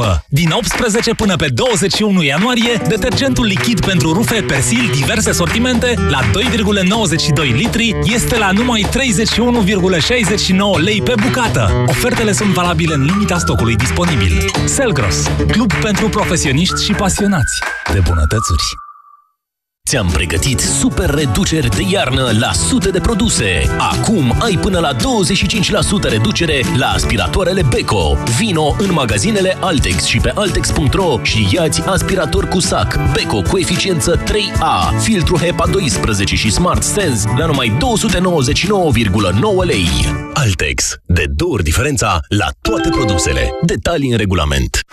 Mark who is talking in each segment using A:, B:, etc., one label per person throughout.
A: Pă. Din 18 până pe 21 ianuarie, detergentul lichid pentru rufe Persil diverse sortimente la 2,92 litri este la numai 31,69 lei pe bucată. Ofertele sunt valabile în limita stocului disponibil. Selgros, club pentru profesioniști și pasionați de bunătățuri.
B: Ți-am pregătit super reduceri de iarnă la sute de produse. Acum ai până la 25% reducere la aspiratoarele Beko. Vino în magazinele Altex și pe altex.ro și iați aspirator cu sac Beko cu eficiență 3A, filtru HEPA 12 și Smart Sense la numai 299,9 lei. Altex. De două ori diferența la toate produsele. Detalii în regulament.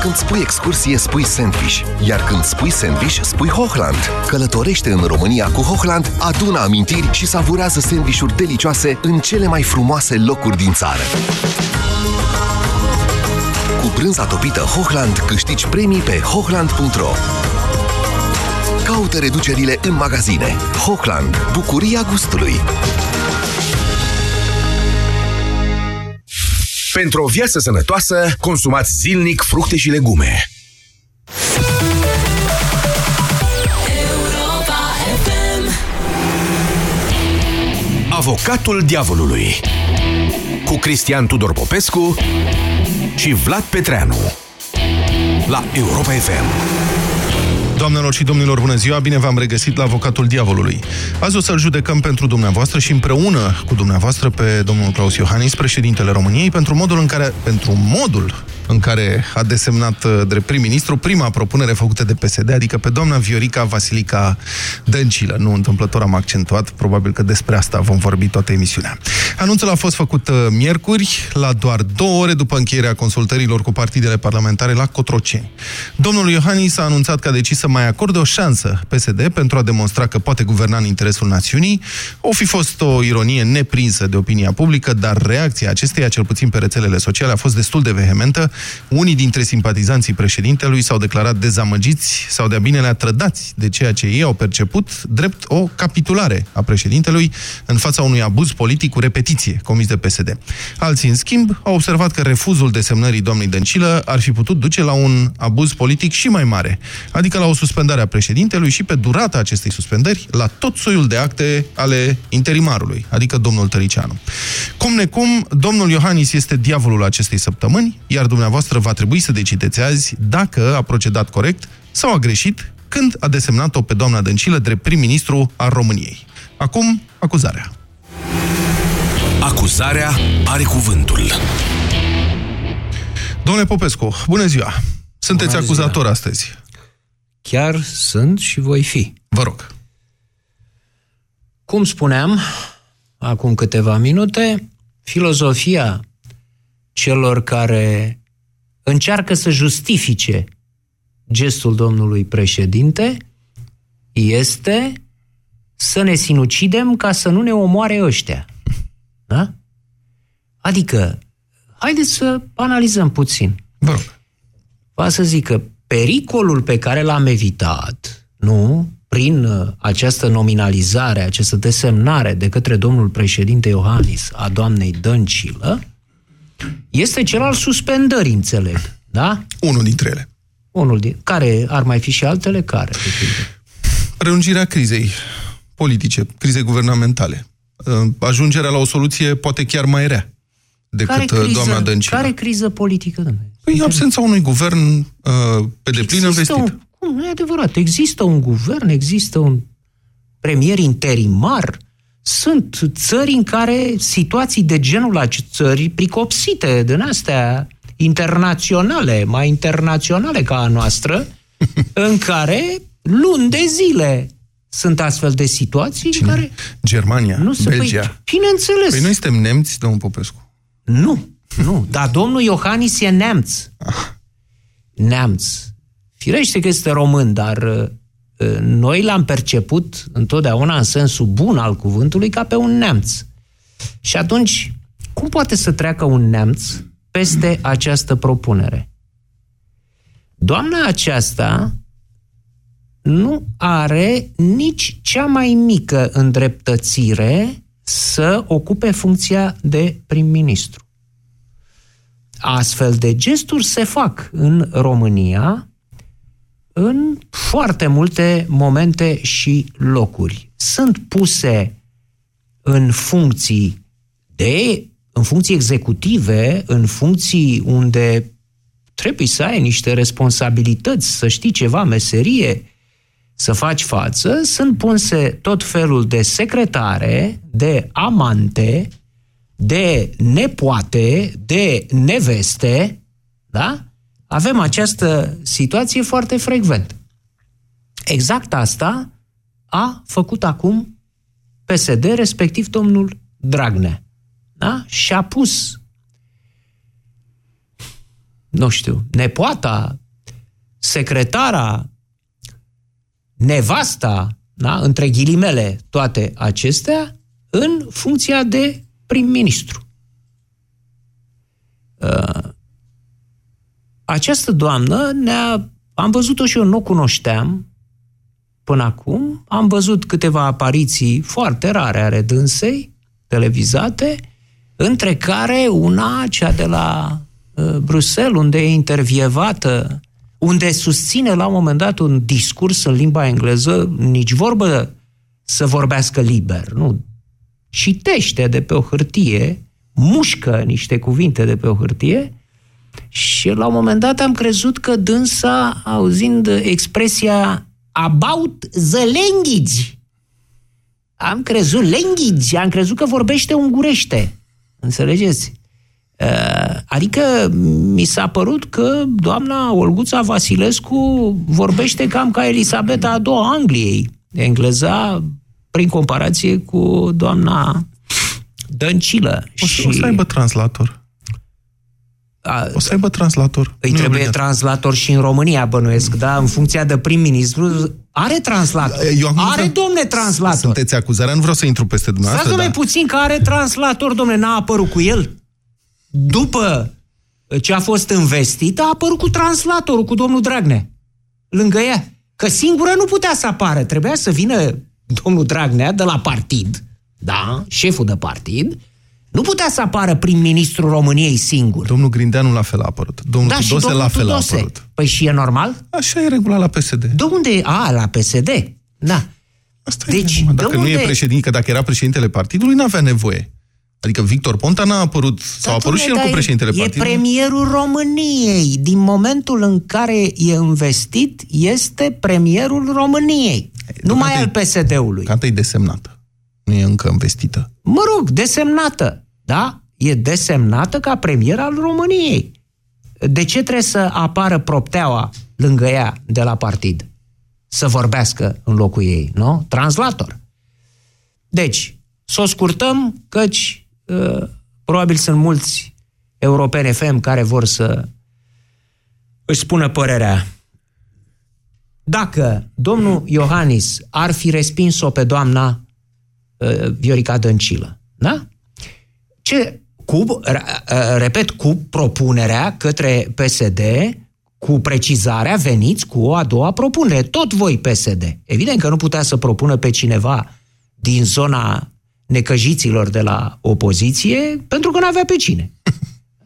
C: Când spui excursie, spui sandwich. Iar când spui sandwich, spui Hochland. Călătorește în România cu Hochland, adună amintiri și savurează sandvișuri delicioase în cele mai frumoase locuri din țară. Cu brânza topită Hochland câștigi premii pe hochland.ro Caută reducerile în magazine. Hochland. Bucuria gustului.
D: Pentru o viață sănătoasă, consumați zilnic fructe și legume. Avocatul diavolului cu Cristian Tudor Popescu și Vlad Petreanu la Europa FM.
E: Doamnelor și domnilor, bună ziua! Bine v-am regăsit la Avocatul Diavolului. Azi o să-l judecăm pentru dumneavoastră și împreună cu dumneavoastră pe domnul Claus Iohannis, președintele României, pentru modul în care, pentru modul în care a desemnat uh, drept prim-ministru prima propunere făcută de PSD, adică pe doamna Viorica Vasilica Dăncilă. Nu întâmplător am accentuat, probabil că despre asta vom vorbi toată emisiunea. Anunțul a fost făcut uh, miercuri, la doar două ore după încheierea consultărilor cu partidele parlamentare la Cotroceni. Domnul Iohannis a anunțat că a decis să mai acorde o șansă PSD pentru a demonstra că poate guverna în interesul națiunii. O fi fost o ironie neprinsă de opinia publică, dar reacția acesteia, cel puțin pe rețelele sociale, a fost destul de vehementă unii dintre simpatizanții președintelui s-au declarat dezamăgiți sau de-a binelea trădați de ceea ce ei au perceput drept o capitulare a președintelui în fața unui abuz politic cu repetiție comis de PSD. Alții, în schimb, au observat că refuzul desemnării doamnei Dăncilă ar fi putut duce la un abuz politic și mai mare, adică la o suspendare a președintelui și pe durata acestei suspendări la tot soiul de acte ale interimarului, adică domnul Tăricianu. Cum necum, domnul Iohannis este diavolul acestei săptămâni, iar dumneavoastră dumneavoastră va trebui să decideți azi dacă a procedat corect sau a greșit când a desemnat-o pe doamna Dăncilă drept prim-ministru al României. Acum, acuzarea.
D: Acuzarea are cuvântul.
E: Domnule Popescu, bună ziua! Sunteți bună acuzator ziua. astăzi.
F: Chiar sunt și voi fi.
E: Vă rog.
F: Cum spuneam, acum câteva minute, filozofia celor care încearcă să justifice gestul domnului președinte este să ne sinucidem ca să nu ne omoare ăștia. Da? Adică, haideți să analizăm puțin.
E: Vă rog.
F: Va să zic că pericolul pe care l-am evitat, nu, prin uh, această nominalizare, această desemnare de către domnul președinte Iohannis a doamnei Dăncilă, este cel al suspendării, înțeleg. Da?
E: Unul dintre ele.
F: Unul din... Care ar mai fi și altele? Care?
E: Prelungirea crizei politice, crizei guvernamentale. Uh, ajungerea la o soluție poate chiar mai rea decât care uh, criză, doamna Dăncilă.
F: Care criză politică, domnule?
E: Păi absența unui guvern uh, pe deplin investit. Un,
F: cum, nu e adevărat. Există un guvern, există un premier interimar, sunt țări în care situații de genul la țări pricopsite din astea internaționale, mai internaționale ca a noastră, în care luni de zile sunt astfel de situații
E: Cine?
F: în care...
E: Germania, nu se, Belgia. Păi,
F: bineînțeles.
E: Păi noi suntem nemți, domnul Popescu.
F: Nu, nu. Dar domnul Iohannis e neamț. Ah. Neamț. Firește că este român, dar uh, noi l-am perceput întotdeauna în sensul bun al cuvântului ca pe un neamț. Și atunci, cum poate să treacă un neamț peste această propunere? Doamna aceasta nu are nici cea mai mică îndreptățire să ocupe funcția de prim-ministru. astfel de gesturi se fac în România în foarte multe momente și locuri. Sunt puse în funcții de în funcții executive, în funcții unde trebuie să ai niște responsabilități, să știi ceva, meserie, să faci față, sunt punse tot felul de secretare, de amante, de nepoate, de neveste, da? Avem această situație foarte frecvent. Exact asta a făcut acum PSD, respectiv domnul Dragnea. Da? Și a pus nu știu, nepoata, secretara, nevasta, da? între ghilimele toate acestea, în funcția de prim-ministru. Uh, această doamnă ne-a, am văzut-o și eu, nu o cunoșteam până acum, am văzut câteva apariții foarte rare ale dânsei, televizate, între care una, cea de la uh, Bruxelles, unde e intervievată, unde susține la un moment dat un discurs în limba engleză, nici vorbă să vorbească liber, nu. Citește de pe o hârtie, mușcă niște cuvinte de pe o hârtie și la un moment dat am crezut că dânsa, auzind expresia about the language, am crezut language, am crezut că vorbește ungurește. Înțelegeți? Uh, adică mi s-a părut că doamna Olguța Vasilescu vorbește cam ca Elisabeta a doua Angliei. Engleza prin comparație cu doamna Dăncilă.
E: O să, și... o să aibă translator. A, o să aibă translator.
F: Îi nu trebuie translator și în România, bănuiesc, da? În funcția de prim-ministru, are translator. Eu are, vreau... domne, translator.
E: Sunteți acuzarea, nu vreau să intru peste dumneavoastră.
F: Stați, da. puțin că are translator, domne, n-a apărut cu el. După ce a fost investit, a apărut cu translatorul, cu domnul Dragnea. Lângă ea. Că singură nu putea să apară. Trebuia să vină domnul Dragnea de la partid, da, șeful de partid, nu putea să apară prim-ministrul României singur.
E: Domnul Grindeanu la fel a apărut. Domnul
F: da,
E: Tudose
F: domnul
E: la fel
F: Tudose.
E: a apărut.
F: Păi și e normal?
E: Așa e regula la PSD.
F: De unde e? A, la PSD. Da.
E: Asta deci, e, dacă de nu unde... e președinte, că dacă era președintele partidului, n-avea nevoie. Adică Victor Ponta n-a apărut, sau a apărut și el cu președintele
F: e
E: partidului.
F: E premierul României. Din momentul în care e investit, este premierul României. Nu mai al PSD-ului.
E: Canta e desemnată. Nu e încă investită.
F: Mă rog, desemnată. Da? E desemnată ca premier al României. De ce trebuie să apară propteaua lângă ea de la partid? Să vorbească în locul ei, nu? Translator. Deci, să o scurtăm, căci uh, probabil sunt mulți europeni FM care vor să își spună părerea. Dacă domnul Iohannis ar fi respins-o pe doamna uh, Viorica Dăncilă, da? Ce, cu, repet, cu propunerea către PSD, cu precizarea, veniți cu o a doua propunere. Tot voi PSD. Evident că nu putea să propună pe cineva din zona necăjiților de la opoziție, pentru că nu avea pe cine.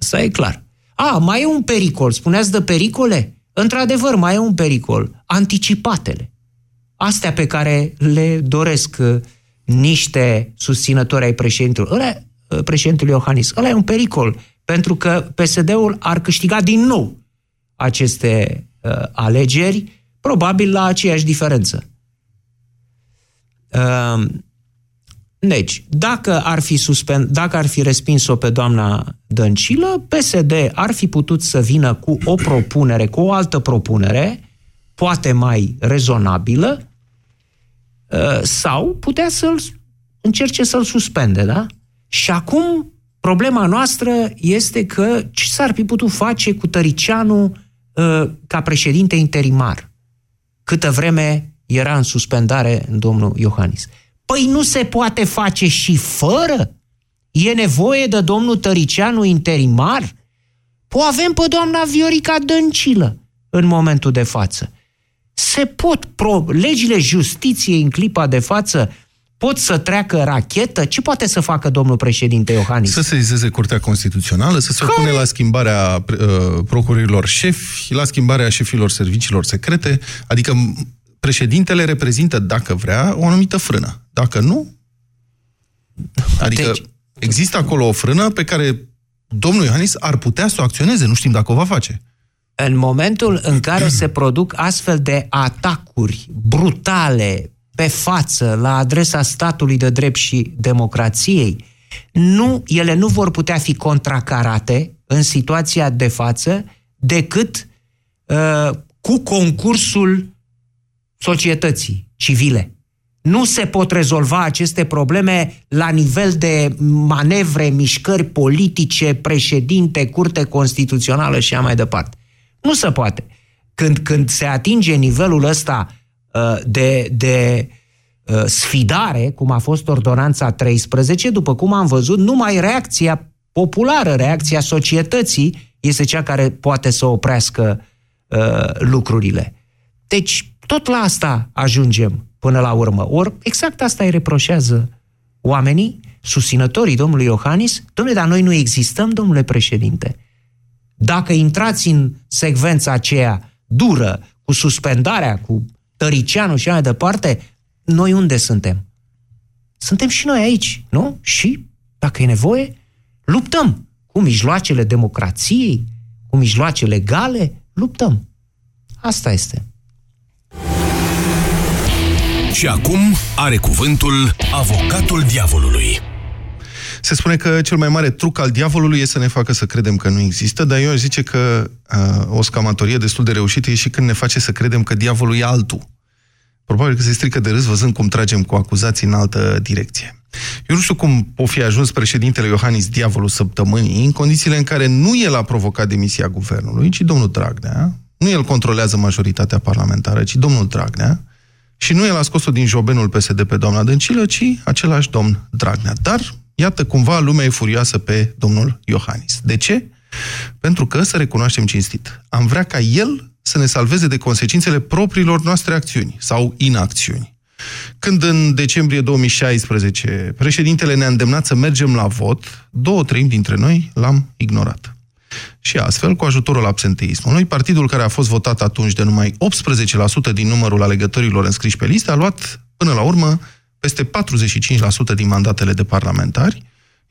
F: Asta e clar. A, mai e un pericol. Spuneați de pericole? Într-adevăr, mai e un pericol. Anticipatele. Astea pe care le doresc uh, niște susținători ai președintelui. Ăla, uh, președintelui Iohannis. Ăla e un pericol, pentru că PSD-ul ar câștiga din nou aceste uh, alegeri, probabil la aceeași diferență. Uh, deci, dacă ar fi, suspend, dacă ar fi respins-o pe doamna Dăncilă, PSD ar fi putut să vină cu o propunere, cu o altă propunere, poate mai rezonabilă, uh, sau putea să-l încerce să-l suspende, da? Și acum problema noastră este că ce s-ar fi putut face cu Tăricianu uh, ca președinte interimar, câtă vreme era în suspendare în domnul Iohannis. Păi nu se poate face și fără? E nevoie de domnul Tăricianu interimar? O avem pe doamna Viorica Dăncilă în momentul de față. Se pot, pro, legile justiției în clipa de față pot să treacă rachetă? Ce poate să facă domnul președinte Iohannis?
E: Să se izeze Curtea Constituțională, să se opune la schimbarea uh, procurorilor șefi, la schimbarea șefilor serviciilor secrete, adică președintele reprezintă, dacă vrea, o anumită frână. Dacă nu, adică deci... există acolo o frână pe care domnul Iohannis ar putea să o acționeze, nu știm dacă o va face.
F: În momentul în care se produc astfel de atacuri brutale pe față la adresa statului de drept și democrației, nu, ele nu vor putea fi contracarate în situația de față decât uh, cu concursul societății civile. Nu se pot rezolva aceste probleme la nivel de manevre, mișcări politice, președinte, curte constituțională și așa mai departe. Nu se poate. Când, când se atinge nivelul ăsta uh, de, de uh, sfidare, cum a fost ordonanța 13, după cum am văzut, numai reacția populară, reacția societății este cea care poate să oprească uh, lucrurile. Deci, tot la asta ajungem până la urmă. Ori exact asta îi reproșează oamenii, susținătorii domnului Iohannis. Domnule, dar noi nu existăm, domnule președinte. Dacă intrați în secvența aceea dură, cu suspendarea, cu tăricianul și mai departe, noi unde suntem? Suntem și noi aici, nu? Și, dacă e nevoie, luptăm cu mijloacele democrației, cu mijloace legale, luptăm. Asta este.
D: Și acum are cuvântul avocatul diavolului.
E: Se spune că cel mai mare truc al diavolului e să ne facă să credem că nu există, dar eu aș zice că uh, o scamatorie destul de reușită e și când ne face să credem că diavolul e altul. Probabil că se strică de râs văzând cum tragem cu acuzații în altă direcție. Eu nu știu cum o fi ajuns președintele Iohannis diavolul săptămânii în condițiile în care nu el a provocat demisia guvernului, ci domnul Dragnea, nu el controlează majoritatea parlamentară, ci domnul Dragnea, și nu el a scos-o din jobenul PSD pe doamna Dăncilă, ci același domn Dragnea. Dar, iată, cumva lumea e furioasă pe domnul Iohannis. De ce? Pentru că, să recunoaștem cinstit, am vrea ca el să ne salveze de consecințele propriilor noastre acțiuni sau inacțiuni. Când în decembrie 2016 președintele ne-a îndemnat să mergem la vot, două treimi dintre noi l-am ignorat. Și astfel, cu ajutorul absenteismului, partidul care a fost votat atunci de numai 18% din numărul alegătorilor înscriși pe listă a luat, până la urmă, peste 45% din mandatele de parlamentari,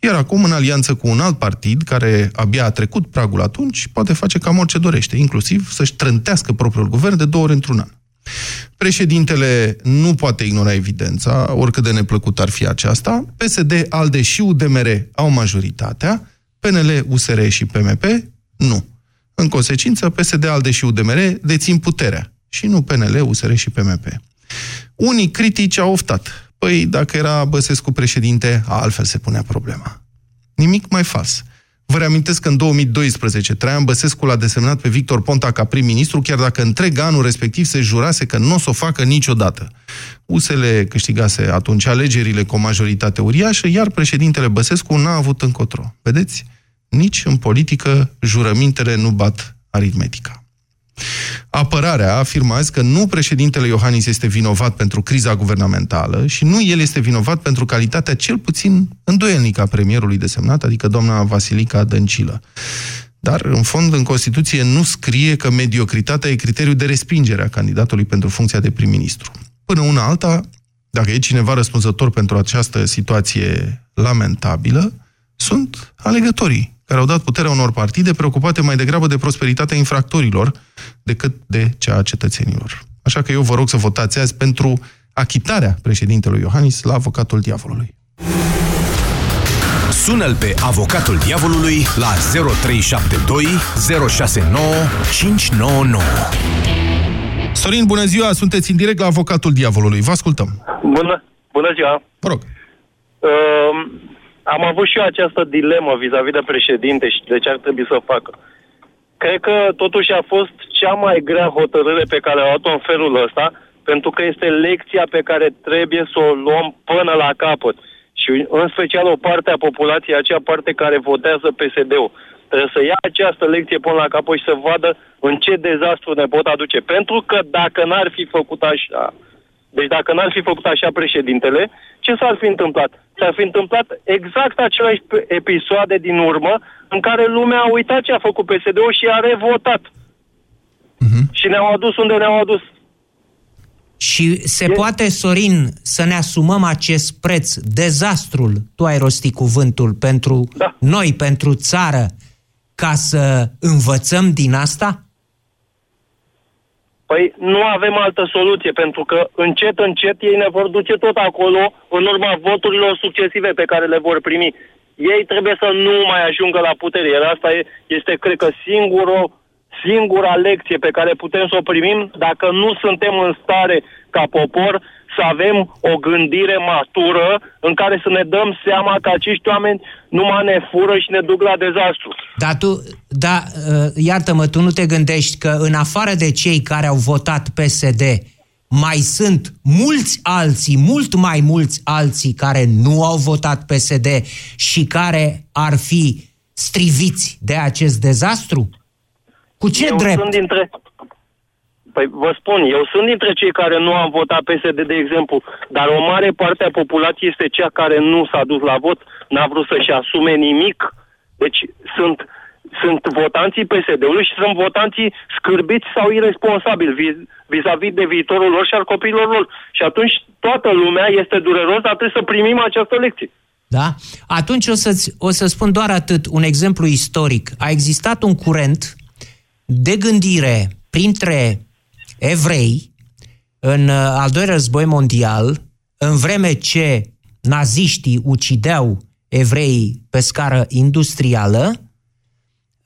E: iar acum, în alianță cu un alt partid, care abia a trecut pragul atunci, poate face cam orice dorește, inclusiv să-și trântească propriul guvern de două ori într-un an. Președintele nu poate ignora evidența, oricât de neplăcut ar fi aceasta. PSD, ALDE și UDMR au majoritatea, PNL, USR și PMP nu. În consecință, PSD, ALDE și UDMR dețin puterea și nu PNL, USR și PMP. Unii critici au oftat. Păi, dacă era Băsescu președinte, altfel se punea problema. Nimic mai fals. Vă reamintesc că în 2012 Traian Băsescu l-a desemnat pe Victor Ponta ca prim-ministru, chiar dacă întreg anul respectiv se jurase că nu o să o facă niciodată. USL câștigase atunci alegerile cu o majoritate uriașă, iar președintele Băsescu n-a avut încotro. Vedeți? Nici în politică jurămintele nu bat aritmetica. Apărarea afirmă azi că nu președintele Iohannis este vinovat pentru criza guvernamentală și nu el este vinovat pentru calitatea cel puțin îndoielnică a premierului desemnat, adică doamna Vasilica Dăncilă. Dar, în fond, în Constituție nu scrie că mediocritatea e criteriul de respingere a candidatului pentru funcția de prim-ministru. Până una alta, dacă e cineva răspunzător pentru această situație lamentabilă, sunt alegătorii care au dat puterea unor partide preocupate mai degrabă de prosperitatea infractorilor decât de cea a cetățenilor. Așa că eu vă rog să votați azi pentru achitarea președintelui Iohannis la avocatul diavolului.
D: Sună-l pe avocatul diavolului la 0372 069 599.
E: Sorin, bună ziua! Sunteți în direct la avocatul diavolului. Vă ascultăm.
G: Bună, bună ziua!
E: Vă rog.
G: Uh, am avut și eu această dilemă vis-a-vis de președinte și de ce ar trebui să facă. Cred că totuși a fost cea mai grea hotărâre pe care a luat-o în felul ăsta, pentru că este lecția pe care trebuie să o luăm până la capăt. Și în special o parte a populației, acea parte care votează PSD-ul. Trebuie să ia această lecție până la capăt și să vadă în ce dezastru ne pot aduce. Pentru că dacă n-ar fi făcut așa, Deci dacă n-ar fi făcut așa președintele, ce s-ar fi întâmplat? S-ar fi întâmplat exact aceleași pe- episoade din urmă în care lumea a uitat ce a făcut PSD-ul și a revotat. Și ne-au adus unde ne-au adus.
F: Și se poate, Sorin, să ne asumăm acest preț, dezastrul, tu ai rostit cuvântul, pentru
G: Da.
F: noi, pentru țară, ca să învățăm din asta?
G: Păi nu avem altă soluție, pentru că încet, încet ei ne vor duce tot acolo în urma voturilor succesive pe care le vor primi. Ei trebuie să nu mai ajungă la putere, iar asta e, este, cred că, singurul, singura lecție pe care putem să o primim dacă nu suntem în stare, ca popor, să avem o gândire matură în care să ne dăm seama că acești oameni numai ne fură și ne duc la dezastru.
F: Dar tu, da, uh, iartă-mă, tu nu te gândești că în afară de cei care au votat PSD, mai sunt mulți alții, mult mai mulți alții care nu au votat PSD și care ar fi striviți de acest dezastru? Cu ce
G: eu
F: drept?
G: Sunt dintre... Păi vă spun, eu sunt dintre cei care nu am votat PSD, de exemplu, dar o mare parte a populației este cea care nu s-a dus la vot, n-a vrut să-și asume nimic. Deci sunt, sunt votanții PSD-ului și sunt votanții scârbiți sau irresponsabili vis- vis-a-vis de viitorul lor și al copiilor lor. Și atunci toată lumea este dureros, dar trebuie să primim această lecție.
F: Da? Atunci o, să o să spun doar atât, un exemplu istoric. A existat un curent de gândire printre evrei în uh, al doilea război mondial, în vreme ce naziștii ucideau evreii pe scară industrială,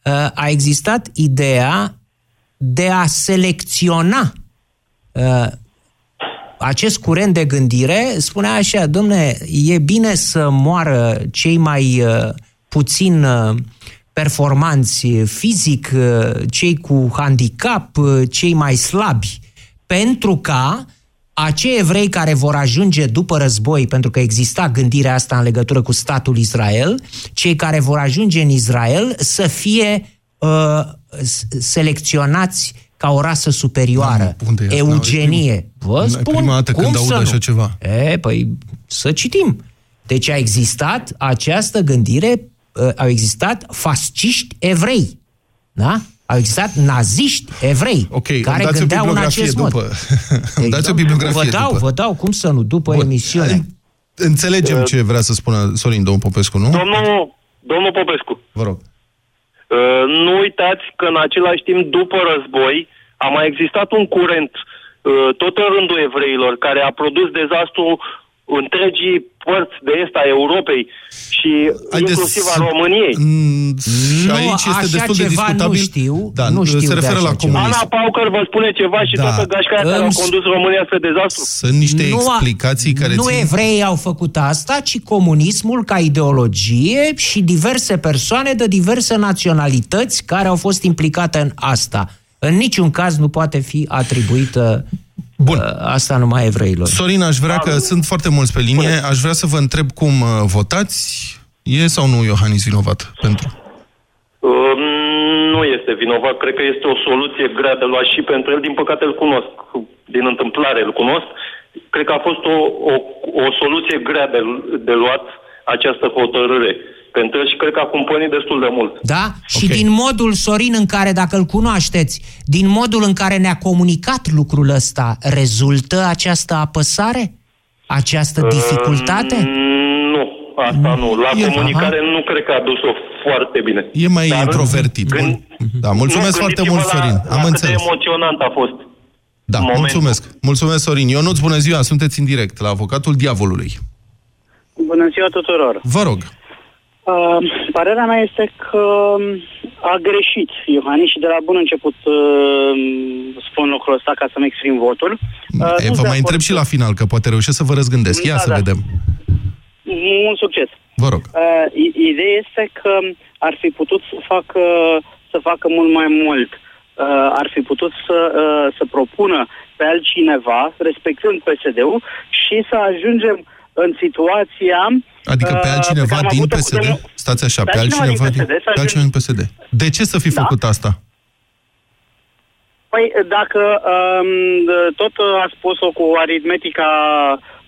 F: uh, a existat ideea de a selecționa uh, acest curent de gândire. Spunea așa, domne, e bine să moară cei mai uh, puțin uh, performanți fizic, uh, cei cu handicap, uh, cei mai slabi, pentru ca acei evrei care vor ajunge după război, pentru că exista gândirea asta în legătură cu statul Israel, cei care vor ajunge în Israel să fie uh, s- selecționați ca o rasă superioară.
E: Da, unde e asta?
F: Eugenie. Vă
E: Nu e
F: spun,
E: prima dată
F: cum
E: când aud
F: să
E: așa
F: nu?
E: ceva.
F: E, păi să citim. Deci a existat această gândire, uh, au existat fasciști evrei. Da? Au existat naziști evrei
E: Ok, îmi
F: care
E: dați o
F: gândeau în
E: bibliografie
F: acest
E: după.
F: mod.
E: Îmi dați o bibliografie
F: Vă dau,
E: după.
F: vă dau, cum să nu, după
E: Bun.
F: emisiune.
E: În- Înțelegem ce vrea să spună Sorin, domnul Popescu, nu?
G: Domnul, domnul Popescu,
E: Vă rog.
G: Uh, nu uitați că în același timp, după război, a mai existat un curent, uh, tot în rândul evreilor, care a produs dezastru întregii părți de est a Europei și inclusiv a
E: să-
G: României.
E: Mm, și
F: Nu,
E: aici este
F: așa
E: destul de
F: ceva nu
E: discutabil.
F: știu,
E: da,
F: nu știu
E: se
F: de
E: referă
F: așa
E: la
F: ceva.
E: comunism.
G: Ana Paucăr vă spune ceva și
E: Da.
G: toată gașca aia care au
F: Îmi-
G: condus România spre dezastru.
E: Sunt niște
F: Nu a-
E: explicații care
F: Nu
E: țin...
F: evreii au făcut asta, ci comunismul ca ideologie și diverse persoane de diverse naționalități care au fost implicate în asta. În niciun caz nu poate fi atribuită
E: Bun.
F: uh, asta numai evreilor.
E: Sorin, aș vrea că sunt foarte mulți pe linie, aș vrea să vă întreb cum uh, votați. E sau nu Iohannis vinovat pentru?
G: Uh, nu este vinovat, cred că este o soluție grea de luat și pentru el. Din păcate îl cunosc, din întâmplare îl cunosc. Cred că a fost o, o, o soluție grea de, de luat această hotărâre pentru el și cred că a cumpănit destul de mult.
F: Da? Și
E: Ok.
F: din modul, Sorin, în care, dacă îl cunoașteți, din modul în care ne-a comunicat lucrul ăsta, rezultă această apăsare? Această dificultate?
G: Mm, Nu, asta nu. La
E: E-
G: comunicare nu cred că a dus-o foarte bine.
E: E mai
G: Dar
E: introvertit.
G: gând-
E: Bun. Da, mulțumesc
G: nu,
E: foarte
G: gândiți-vă
E: mult, Sorin.
G: La,
E: Am
G: la cât
E: înțeles.
G: de emoționant a fost.
E: Da,
G: momentul.
E: mulțumesc. Mulțumesc, Sorin. Ionuț, bună ziua, sunteți în direct la avocatul diavolului.
H: Bună ziua tuturor!
E: Vă rog.
H: Uh, părerea mea este că a greșit Iohannis și de la bun început uh, spun lucrul ăsta ca să-mi exprim votul. Uh,
E: E,
H: sunt
E: vă
H: de
E: mai întreb
H: acord
E: și la final, că poate reușesc să vă răzgândesc. Ia
H: Da,
E: să
H: da.
E: vedem.
H: Mult succes!
E: Vă rog.
H: Uh, i- ideea este că ar fi putut să facă, să facă mult mai mult. Uh, ar fi putut să, uh, să propună pe altcineva, respectând PSD-ul, și să ajungem în situația...
E: Adică pe
H: uh,
E: altcineva
H: care am
E: din
H: avut-o cu
E: PSD?
H: domnul-
E: Stați așa,
H: Pe
E: pe
H: altcineva
E: altcineva
H: din
E: din,
H: PSD, să
E: pe altcineva din PSD. De ce să fi
H: Da.
E: făcut asta?
H: Păi dacă um, tot a spus-o cu aritmetica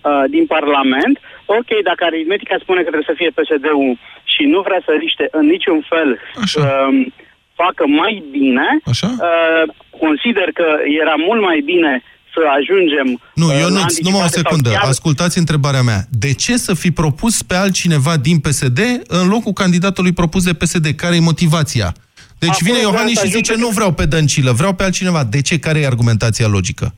H: uh, din Parlament, ok, dacă aritmetica spune că trebuie să fie PSD-ul și nu vrea să riște în niciun fel
E: Așa.
H: să um, facă mai bine,
E: Așa?
H: uh, consider că era mult mai bine să ajungem...
E: Nu,
H: uh,
E: eu nu,
H: la
E: numai o
H: anticipate sau
E: secundă.
H: chiar-
E: Ascultați întrebarea mea. De ce să fi propus pe altcineva din PSD în locul candidatului propus de PSD? Care e motivația? Deci
H: Acolo
E: vine
H: vreau
E: Iohannis
H: să
E: și
H: ajung
E: zice,
H: pe-
E: nu vreau pe Dăncilă, vreau pe altcineva. De ce? Care e argumentația logică?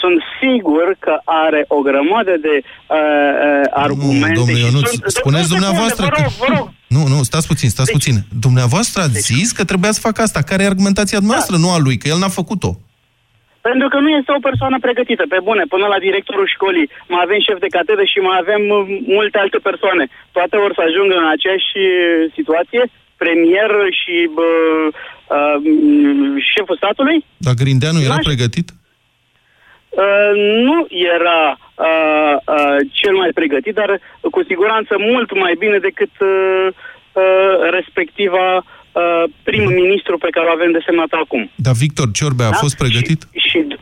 H: Sunt sigur că are o grămadă de uh, uh, argumente.
E: Nu, domnule
H: și
E: Ionuț,
H: sunt-
E: spuneți
H: două
E: dumneavoastră
H: secunde,
E: că...
H: Vă rog, vă rog.
E: Nu, nu, stați puțin, stați
H: Deci-
E: puțin. Dumneavoastră ați zis că trebuia să facă asta. Care e argumentația noastră, nu a lui? Că el n-a făcut-o.
H: Pentru că nu este o persoană pregătită, pe bune, până la directorul școlii. Mai avem șef de catedră și mai avem uh, multe alte persoane. Toate vor să ajungă în aceeași uh, situație, premier și bă, uh, șeful statului.
E: Dar Grindeanu era
H: N-aș-
E: pregătit?
H: Uh, nu era uh, uh, cel mai pregătit, dar uh, cu siguranță mult mai bine decât uh, uh, respectiva uh, prim-ministru pe care o avem desemnat acum.
E: Dar Victor Ciorbea a
H: Da?
E: fost pregătit?
H: Și, și d-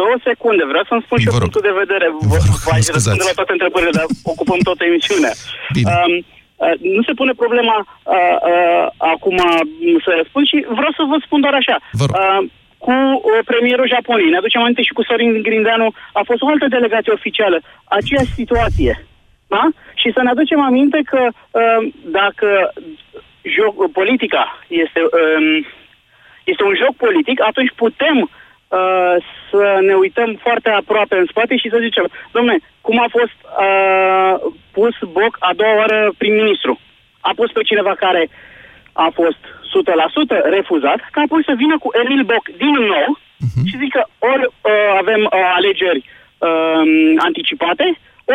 H: două secunde, vreau să-mi spun și
E: Vă
H: eu
E: rog.
H: punctul de vedere.
E: Vă rog,
H: Vă
E: mă
H: aș răspunde
E: scuzați.
H: la toate întrebările, dar ocupăm toată emisiunea.
E: Bine.
H: Um, uh, nu se pune problema uh, uh, acum m, să răspund și vreau să vă spun doar așa.
E: Vă rog.
H: Uh, cu uh, premierul Japoniei, ne aducem aminte și cu Sorin Grindeanu, a fost o altă delegație oficială, aceeași situație. Da? Și să ne aducem aminte că uh, dacă joc, politica este, um, este un joc politic, atunci putem uh, să ne uităm foarte aproape în spate și să zicem, domne, cum a fost uh, pus Boc a doua oară prim-ministru? A pus pe cineva care a fost 100% refuzat, ca apoi să vină cu Emil Boc din nou și zică ori uh, avem uh, alegeri uh, anticipate,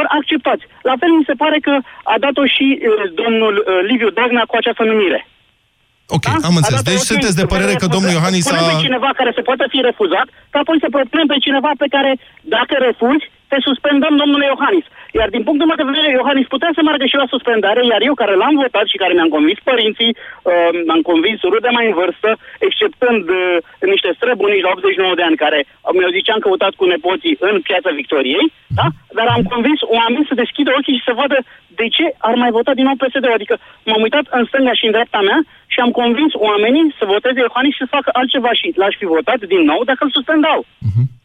H: ori acceptați. La fel mi se pare că a dat-o și uh, domnul uh, Liviu Dragnea cu această numire.
E: Ok,
H: Da?
E: am
H: A
E: înțeles.
H: dat-o,
E: Deci
H: ok,
E: sunteți de
H: să
E: părere că
H: refuzăm-
E: domnul Iohannis
H: să punem
E: a...
H: pe cineva care se poate fi refuzat, ca apoi să propunem pe cineva pe care, dacă refuzi, te suspendăm, domnule Iohannis. Iar din punctul meu de vedere, Iohannis putea să meargă și la suspendare, iar eu care l-am votat și care mi-am convins părinții, uh, m-am convins rude mai în vârstă, exceptând uh, niște străbunici la 89 de ani care mi-au zis ce am căutat cu nepoții în piața Victoriei, da? dar am convins oamenii să deschidă ochii și să vadă de ce ar mai vota din nou PSD. Adică m-am uitat în stânga și în dreapta mea și am convins oamenii să voteze Iohannis și să facă altceva și l-aș fi votat din nou dacă îl suspendau.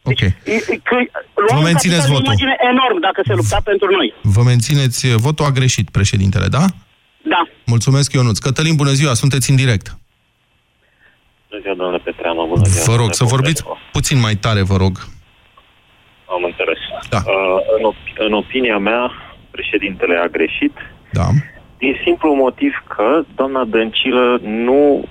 E: Ok.
H: E- e- Că luam
E: Vă
H: un
E: mențineți
H: capital de
E: votul.
H: imagine enorm dacă se lupta pentru noi.
E: Vă mențineți uh, votul a greșit, președintele, da?
H: Da.
E: Mulțumesc, Ionuț. Cătălin, bună ziua, sunteți în direct.
I: Bună ziua, domnule Petreanu, bună ziua.
E: Vă rog
I: domnule
E: să vorbiți
I: Popescu.
E: puțin mai tare, vă rog.
I: Am înțeles.
E: Da.
I: Uh, în, op- în opinia mea, președintele a greșit,
E: Da.
I: din simplu motiv că doamna Dăncilă nu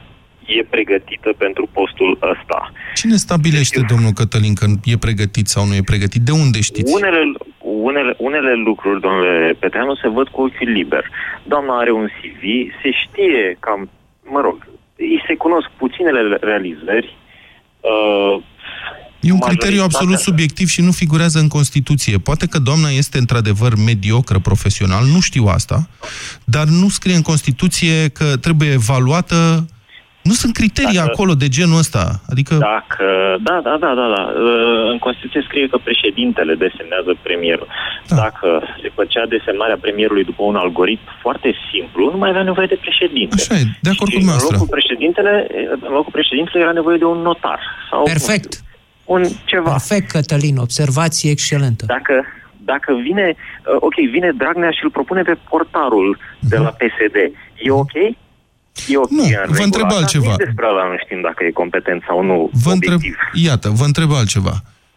I: e pregătită pentru postul ăsta.
E: Cine stabilește, domnul Cătălin, că e pregătit sau nu e pregătit? De unde știți?
I: Unele, unele, unele lucruri, domnule Petreanu, se văd cu ochiul liber. Doamna are un CV, se știe cam, mă rog, îi se cunosc puținele realizări. Uh,
E: E un criteriu
I: majoritatea-
E: absolut subiectiv și nu figurează în Constituție. Poate că doamna este într-adevăr mediocră profesional, nu știu asta, dar nu scrie în Constituție că trebuie evaluată... Nu sunt criterii
I: Dacă-
E: acolo de genul ăsta. Adică...
I: Dacă, da, da, da, da, da. Uh, În Constituție scrie că președintele desemnează premierul.
E: Da.
I: Dacă se făcea desemnarea premierului după un algoritm foarte simplu, nu mai avea nevoie de președinte.
E: Așa e, de acord
I: Și
E: cu
I: în
E: dumneavoastră.
I: locul președintele, în locul președintele era nevoie de un notar. Sau,
F: Perfect.
I: nu știu, un ceva.
F: Perfect, Cătălin, observație excelentă.
I: Dacă, dacă vine, uh, ok, vine Dragnea și îl propune pe portarul de la PSD, e ok? E ok
E: Nu,
I: în
E: vă
I: regulă
E: întreb
I: asta?
E: altceva.
I: Nici despre ăla nu știm dacă e competent sau nu
E: Vă întreb,
I: obiectiv.
E: iată, vă întreb altceva.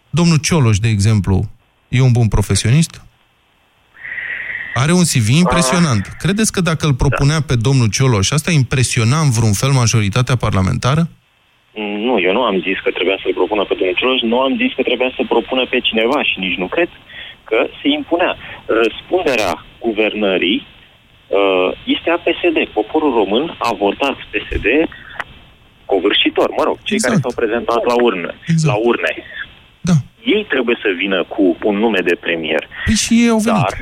E: Domnul Cioloș, de exemplu, e un bun profesionist? Are un CV impresionant. Credeți că dacă îl propunea pe domnul Cioloș, asta impresiona în vreun fel majoritatea parlamentară?
I: Nu, eu nu am zis că trebuia să-l propună pe domnul Cioloș, nu am zis că trebuia să propună pe cineva și nici nu cred că se impunea. Răspunderea guvernării uh, este a PSD. Poporul român a votat PSD covârșitor, mă rog, cei
E: Exact.
I: care s-au prezentat la urne.
E: Exact.
I: La urne.
E: Da.
I: Ei trebuie să vină cu un nume de premier.
E: Păi și ei au venit.
I: Dar,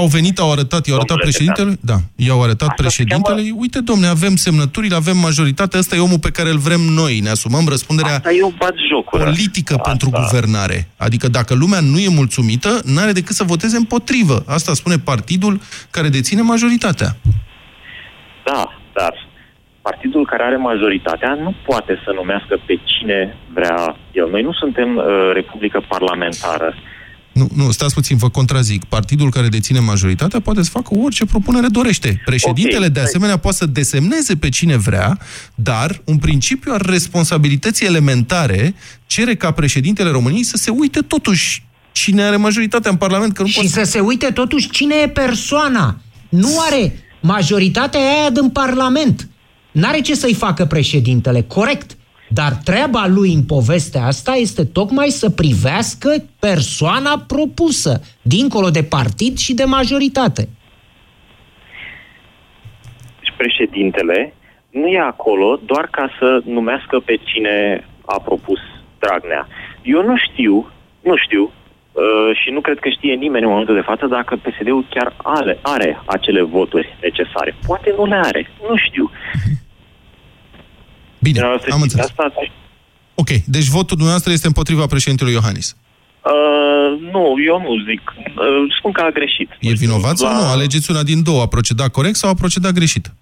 E: Au venit, au arătat, i-au arătat
I: Domnule
E: președintele? Da, i-au arătat
I: Asta se
E: președintele.
I: cheamă-
E: Uite, domne, avem semnăturile, avem majoritatea, ăsta e omul pe care îl vrem noi. Ne asumăm răspunderea
I: Asta e o batjocură.
E: politică
I: Asta.
E: pentru guvernare. Adică dacă lumea nu e mulțumită, n-are decât să voteze împotrivă. Asta spune partidul care deține majoritatea.
I: Da, dar partidul care are majoritatea nu poate să numească pe cine vrea el. Noi nu suntem uh, republică parlamentară.
E: Nu, nu, stați puțin, vă contrazic. Partidul care deține majoritatea poate să facă orice propunere dorește. Președintele,
I: Ok,
E: de
I: hai.
E: asemenea, poate să desemneze pe cine vrea, dar un principiu al responsabilității elementare cere ca președintele României să se uite totuși cine are majoritatea în Parlament, că nu
F: Și
E: poate
F: să se uite totuși cine e persoana. Nu are majoritatea aia din Parlament. N-are ce să-i facă președintele, corect. Dar treaba lui în povestea asta este tocmai să privească persoana propusă, dincolo de partid și de majoritate.
I: Și președintele nu e acolo doar ca să numească pe cine a propus Dragnea. Eu nu știu, nu știu, uh, și nu cred că știe nimeni în momentul de față dacă PSD-ul chiar are, are acele voturi necesare. Poate nu le are, nu știu.
E: Bine,
I: Dumneavoastră
E: am
I: știți
E: înțeles.
I: Asta,
E: Ok, deci votul dumneavoastră este împotriva președintelui Iohannis.
I: Uh, nu, eu nu zic. Uh, spun că a greșit.
E: E vinovat sau
I: La-
E: nu? Alegeți una din două. A procedat corect sau a procedat greșit?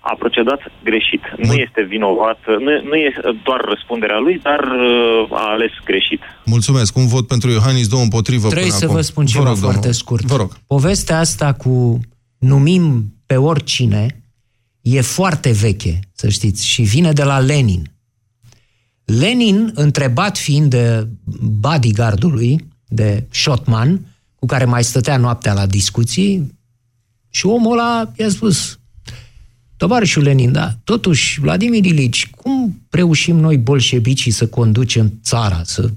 I: A procedat greșit. Nu
E: Bun.
I: este vinovat, nu, nu e doar răspunderea lui, dar uh, a ales greșit.
E: Mulțumesc. Un vot pentru Iohannis, două împotrivă
F: Trebuie
E: până
F: să
E: acum.
F: vă spun ceva
E: rog,
F: foarte
E: domnul.
F: scurt.
E: Vă rog.
F: Povestea asta cu numim pe oricine e foarte veche, să știți, și vine de la Lenin. Lenin, întrebat fiind de bodyguardului, de Shotman, cu care mai stătea noaptea la discuții, și omul ăla i-a spus, tovarășul Lenin, da, totuși, Vladimir Ilici, cum reușim noi bolșevicii să conducem țara, să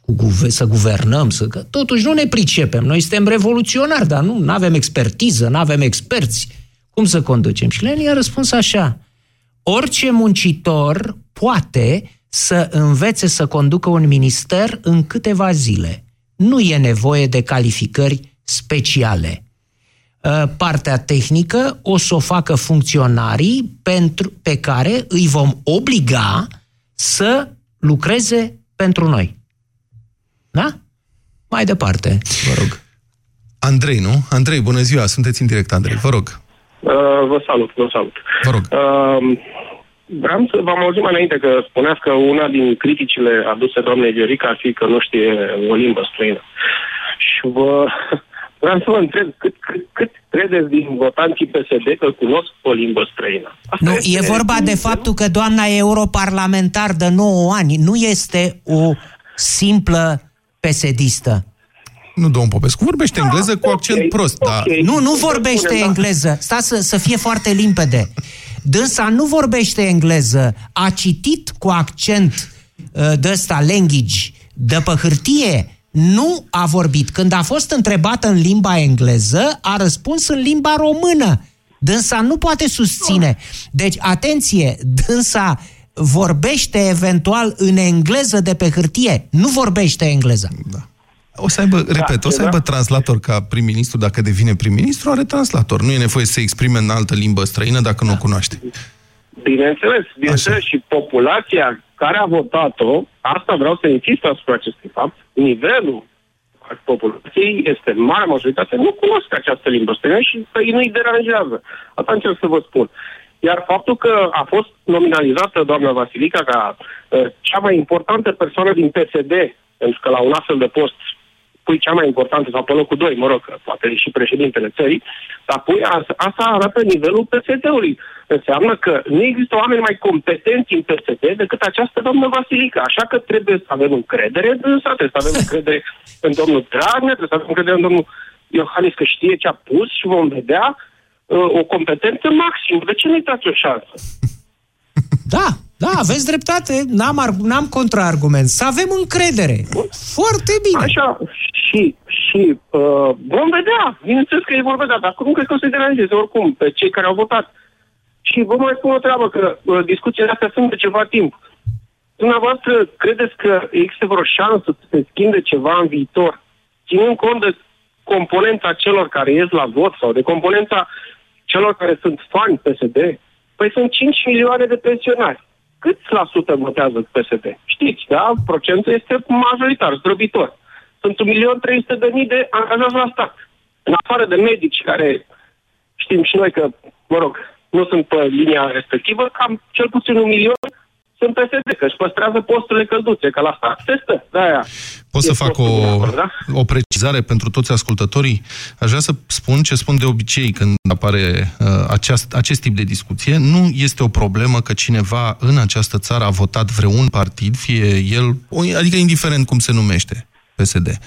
F: cu guve- să guvernăm, să... Că totuși nu ne pricepem. Noi suntem revoluționari, dar nu avem expertiză, nu avem experți. Cum să conducem? Și Lenin a răspuns așa. Orice muncitor poate să învețe să conducă un minister în câteva zile. Nu e nevoie de calificări speciale. Uh, Partea tehnică o să o facă funcționarii pentru, pe care îi vom obliga să lucreze pentru noi. Da? Mai departe, vă rog.
E: Andrei, nu? Andrei, bună ziua. Sunteți în direct, Andrei. Vă rog.
J: Uh, vă salut, vă salut.
E: Vă rog.
J: Uh, vreau să v-am auzit mai înainte că spuneați că una din criticile aduse doamnei Viorica ar fi că nu știe o limbă străină. Și vă... Vreau să vă întreb cât, cât, cât credeți din votanții PSD că cunosc o limbă străină? Asta
F: Nu,
J: este-
F: e vorba de faptul că doamna e europarlamentar de 9 ani. Nu este o simplă pesedistă.
E: Nu, domnul Popescu, vorbește engleză cu accent
J: ok,
E: prost,
J: ok.
E: dar...
F: Nu, nu
J: Să
F: vorbește
J: spunem, da.
F: engleză. Stați să, să fie foarte limpede. Dânsa nu vorbește engleză. A citit cu accent uh, de ăsta, language, de pe hârtie. Nu a vorbit. Când a fost întrebată în limba engleză, a răspuns în limba română. Dânsa nu poate susține. Deci, atenție, dânsa vorbește eventual în engleză de pe hârtie. Nu vorbește engleză.
E: O să aibă, repet, o să
J: da.
E: aibă translator ca prim-ministru, dacă devine prim-ministru, are translator. Nu e nevoie să se exprime în altă limbă străină dacă nu o cunoaște.
J: Bineînțeles, bineînțeles, și populația care a votat-o, asta vreau să insist asupra acestui fapt, nivelul al populației este în mare majoritate, nu cunosc această limbă străină și îi nu-i deranjează. Asta încerc să vă spun. Iar faptul că a fost nominalizată doamna Vasilica ca uh, cea mai importantă persoană din PSD, pentru că la un astfel de post pui cea mai importantă sau pe locul 2, mă rog, că poate și președintele țării, dar pui, a- asta arată nivelul PSD-ului. Înseamnă că nu există oameni mai competenți în PSD decât această doamnă Vasilica. Așa că trebuie să avem încredere în dânsa, trebuie să avem încredere în domnul Dragnea, trebuie să avem încredere în domnul Iohannis că știe ce a pus și vom vedea uh, o competență maximă. De ce nu-i dați o șansă?
F: Da, da, aveți dreptate. N-am, arg- n-am contraargument. Să avem încredere. Foarte bine.
J: Așa, și, și uh, vom vedea. Bineînțeles că ei vor vedea, dar nu cred că o să deranjeze oricum pe cei care au votat. Și vă mai spun o treabă, că uh, discuțiile astea sunt de ceva timp. Dumneavoastră credeți că există vreo șansă să se schimbe ceva în viitor, ținând cont de componența celor care ies la vot sau de componența celor care sunt fani PSD, păi sunt 5 milioane de pensionari. Câți la sută votează PSD? Știți, da? Procentul este majoritar, zdrobitor. Sunt 1.300.000 de angajați la stat. În afară de medici care știm și noi că, mă rog, nu sunt pe linia respectivă, cam cel puțin un milion sunt PSD, că își păstrează posturile călduțe, că la stat se stă. De-aia
E: Pot să
J: e
E: fac o,
J: postul de acord, da?
E: o precizare pentru toți ascultătorii? Aș vrea să spun ce spun de obicei când apare uh, aceast, acest tip de discuție. Nu este o problemă că cineva în această țară a votat vreun partid, fie el, o- adică indiferent cum se numește. PSD.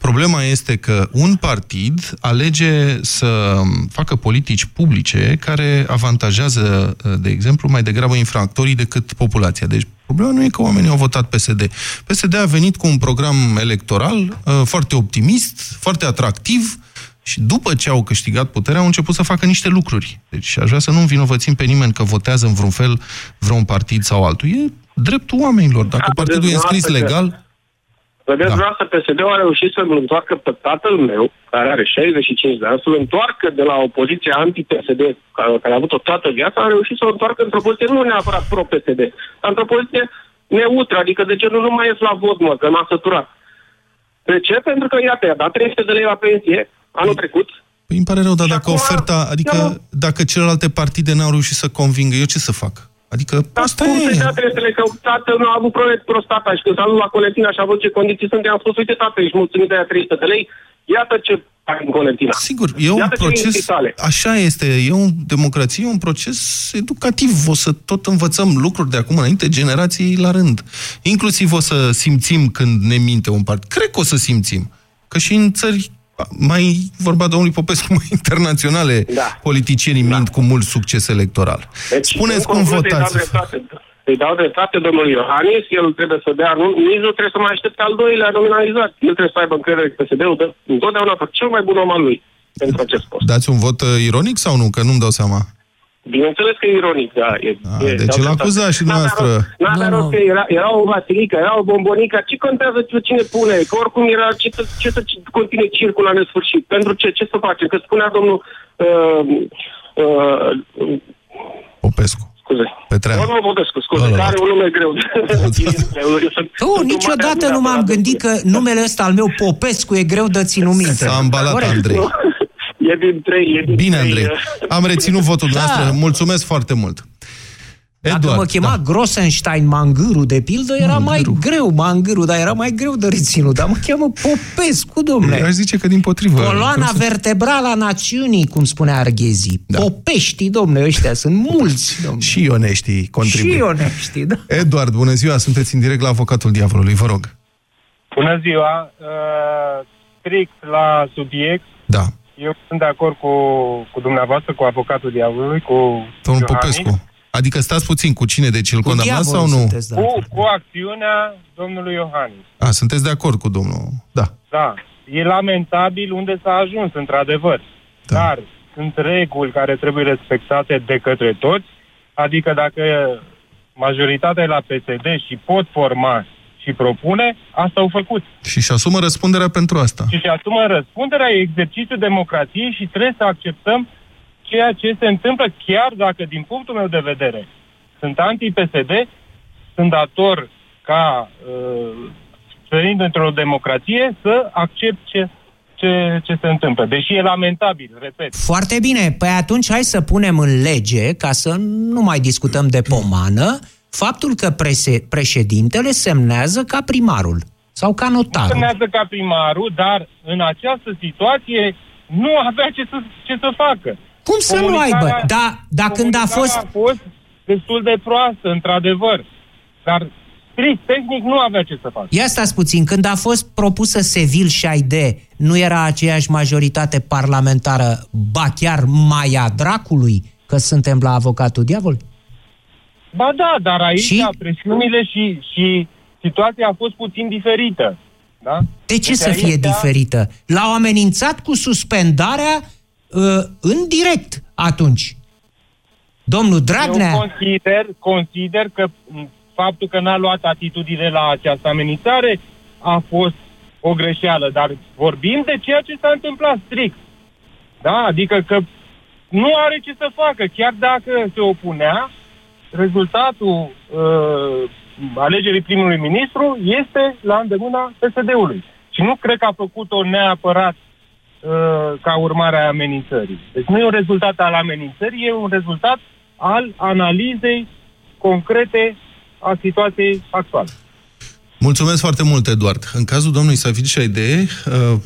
E: Problema este că un partid alege să facă politici publice care avantajează, de exemplu, mai degrabă infractorii decât populația. Deci problema nu e că oamenii au votat PSD. PSD a venit cu un program electoral uh, foarte optimist, foarte atractiv, și după ce au câștigat puterea, au început să facă niște lucruri. Deci aș vrea să nu învinovățim pe nimeni că votează în vreun fel vreun partid sau altul. E dreptul oamenilor. Dacă
J: Da,
E: partidul e
J: vedeți
E: înscris
J: dumneavoastră că-
E: legal,
J: Vedeți,
E: Da.
J: da. vreau să PSD-ul a reușit să-l întoarcă pe tatăl meu, care are 65 de ani, să-l întoarcă de la o poziție anti-PSD, care, care a avut-o toată viața, a reușit să o întoarcă într-o poziție nu neapărat pro-PSD, dar într-o poziție neutră, adică de genul nu mai ies la vot, mă, că m-a săturat. De ce? Pentru că, iată, i-a dat 300 de lei la pensie anul trecut,
E: Păi îmi pare rău, dar
J: Și
E: dacă
J: acum-
E: oferta, adică
J: Da.
E: dacă celelalte partide n-au reușit să convingă, eu ce să fac? Adică
J: Dar
E: asta
J: cum să
E: e.
J: dea 300 lei? Că tatăl meu a avut probleme cu prostata și când s-a dus la Colentina și a văzut ce condiții sunt, i-am spus, uite, tată, ești mulțumit de aia 300 de lei, iată ce ai în Colentina.
E: Sigur, e un
J: Iată ce
E: proces,
J: spitale.
E: așa este, e o democrație, e un proces educativ. O să tot învățăm lucruri de acum înainte, generații la rând. Inclusiv o să simțim când ne minte un partid. Cred că o să simțim. Că și în țări mai vorba domnului Popescu, mai internaționale,
J: Da.
E: politicienii mint cu mult succes electoral.
J: Deci,
E: Spuneți
J: în
E: cum
J: concluzie,
E: votați.
J: Îi dau dreptate, îi dau dreptate domnului Iohannis, el trebuie să dea, nu, nici nu trebuie să mai aștepte al doilea nominalizat. El trebuie să aibă încredere că PSD-ul dă întotdeauna pe cel mai bun om al lui pentru acest post.
E: Dați un vot uh, ironic sau nu? Că nu-mi dau seama.
J: Bineînțeles că e ironic, da. E,
E: Ah,
J: e,
E: deci
J: dau
E: îl
J: dreptate.
E: acuzați și
J: N-avea
E: dumneavoastră.
J: rost- N-avea
F: Nu,
J: rost
F: nu.
J: că era, era o vasilică, era o bombonică. Ce contează ce cine pune? Că oricum era ce să, ce să continue circul la nesfârșit. Pentru ce? Ce să facem? Că spunea domnul... Uh, uh,
E: Popescu.
J: scuze.
E: Petreanu.
J: Domnul Popescu, scuze,
E: Ăla.
J: care are un nume greu. Eu sunt-
F: Tu,
J: sunt
F: niciodată
J: un
F: nu m-am
J: mare
F: gândit că numele ăsta al meu, Popescu, e greu de ținut minte.
E: S-a îmbalat
F: Corect.
E: Andrei.
J: E din trei, e din
E: Bine,
J: trei,
E: Andrei.
J: uh,
E: Am reținut votul
F: Da.
E: dumneavoastră. Mulțumesc foarte mult.
F: Dacă
E: Eduard,
F: mă chema
E: da.
F: Grossenstein Mangâru, de pildă, era mai greu Mangâru, dar era mai greu de reținut. Dar mă cheamă Popescu, domnule.
E: Eu aș zice că din potrivă.
F: Coloana
E: Vreau să-
F: vertebrală a națiunii, cum spunea Arghezi.
E: Da.
F: Popeștii, domnule, ăștia sunt mulți, domnule.
E: Și ioneștii contribuie.
F: Și onești, da.
E: Eduard, bună ziua, sunteți în direct la Avocatul Diavolului, vă rog.
K: Bună ziua! Uh, strict la subiect,
E: Da.
K: Eu sunt de acord cu, cu dumneavoastră, cu avocatul diavolului, cu
E: Domnul
K: Iohannis,
E: Popescu. Adică stați puțin cu cine, deci îl
F: Cu
E: condamnați sau
F: diavolul
E: nu?
F: sunteți, da.
K: cu, cu acțiunea domnului Iohannis.
E: A, sunteți de acord cu domnul. Da.
K: Da, e lamentabil unde s-a ajuns, într-adevăr.
E: Da.
K: Dar sunt reguli care trebuie respectate de către toți, adică dacă majoritatea e la PSD și pot forma și propune, asta au făcut.
E: Și își asumă răspunderea pentru asta.
K: și își asumă răspunderea, e exercițiul democrației și trebuie să acceptăm ceea ce se întâmplă, chiar dacă, din punctul meu de vedere, sunt anti-PSD, sunt dator ca, uh, trăind într-o democrație, să accept ce, ce, ce se întâmplă. Deși e lamentabil, repet.
F: Foarte bine. Păi atunci hai să punem în lege, ca să nu mai discutăm de pomană, faptul că prese- președintele semnează ca primarul sau ca notarul.
K: Semnează ca primarul, dar în această situație nu avea ce să, ce să facă.
F: Cum să nu
K: Comunicarea-
F: aibă? Da, da când a
K: comunicarea
F: fost...
K: a fost destul de proastă, într-adevăr. Dar strict tehnic nu avea ce să facă.
F: Ia stați puțin, când a fost propusă Sevil și Aide, nu era aceeași majoritate parlamentară, ba chiar Maia Dracului, că suntem la avocatul diavol?
K: Ba da, dar aici
F: Și?
K: și? presiunile și, și situația a fost puțin diferită. Da?
F: De ce
K: Deci
F: să fie
K: aici-
F: diferită? L-au amenințat cu suspendarea uh, în direct atunci. Domnul Dragnea...
K: Eu consider, consider că m, faptul că n-a luat atitudine la această amenințare a fost o greșeală, dar vorbim de ceea ce s-a întâmplat strict. Da? Adică că nu are ce să facă, chiar dacă se opunea, rezultatul uh, alegerii primului ministru este la îndemâna PSD-ului. Și nu cred că a făcut-o neapărat uh, ca urmare a amenințării. Deci nu e un rezultat al amenințării, e un rezultat al analizei concrete a situației actuale.
E: Mulțumesc foarte mult, Eduard. În cazul domnului Safid Șaide, uh,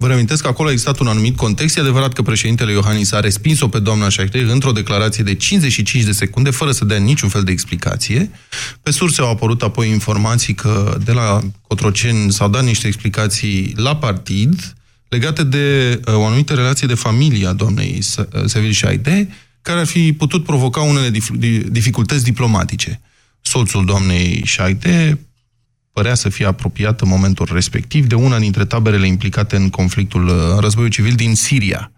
E: Vă reamintesc că acolo a existat un anumit context. E adevărat că președintele Iohannis a respins-o pe doamna Șachte într-o declarație de 55 de secunde, fără să dea niciun fel de explicație. Pe surse au apărut apoi informații că de la Cotroceni s-au dat niște explicații la partid legate de uh, o anumită relație de familie a doamnei uh, Sevil Șaide, care ar fi putut provoca unele dificultăți diplomatice. Soțul doamnei Șaide părea să fie apropiat în momentul respectiv de una dintre taberele implicate în conflictul, în războiul civil din Siria.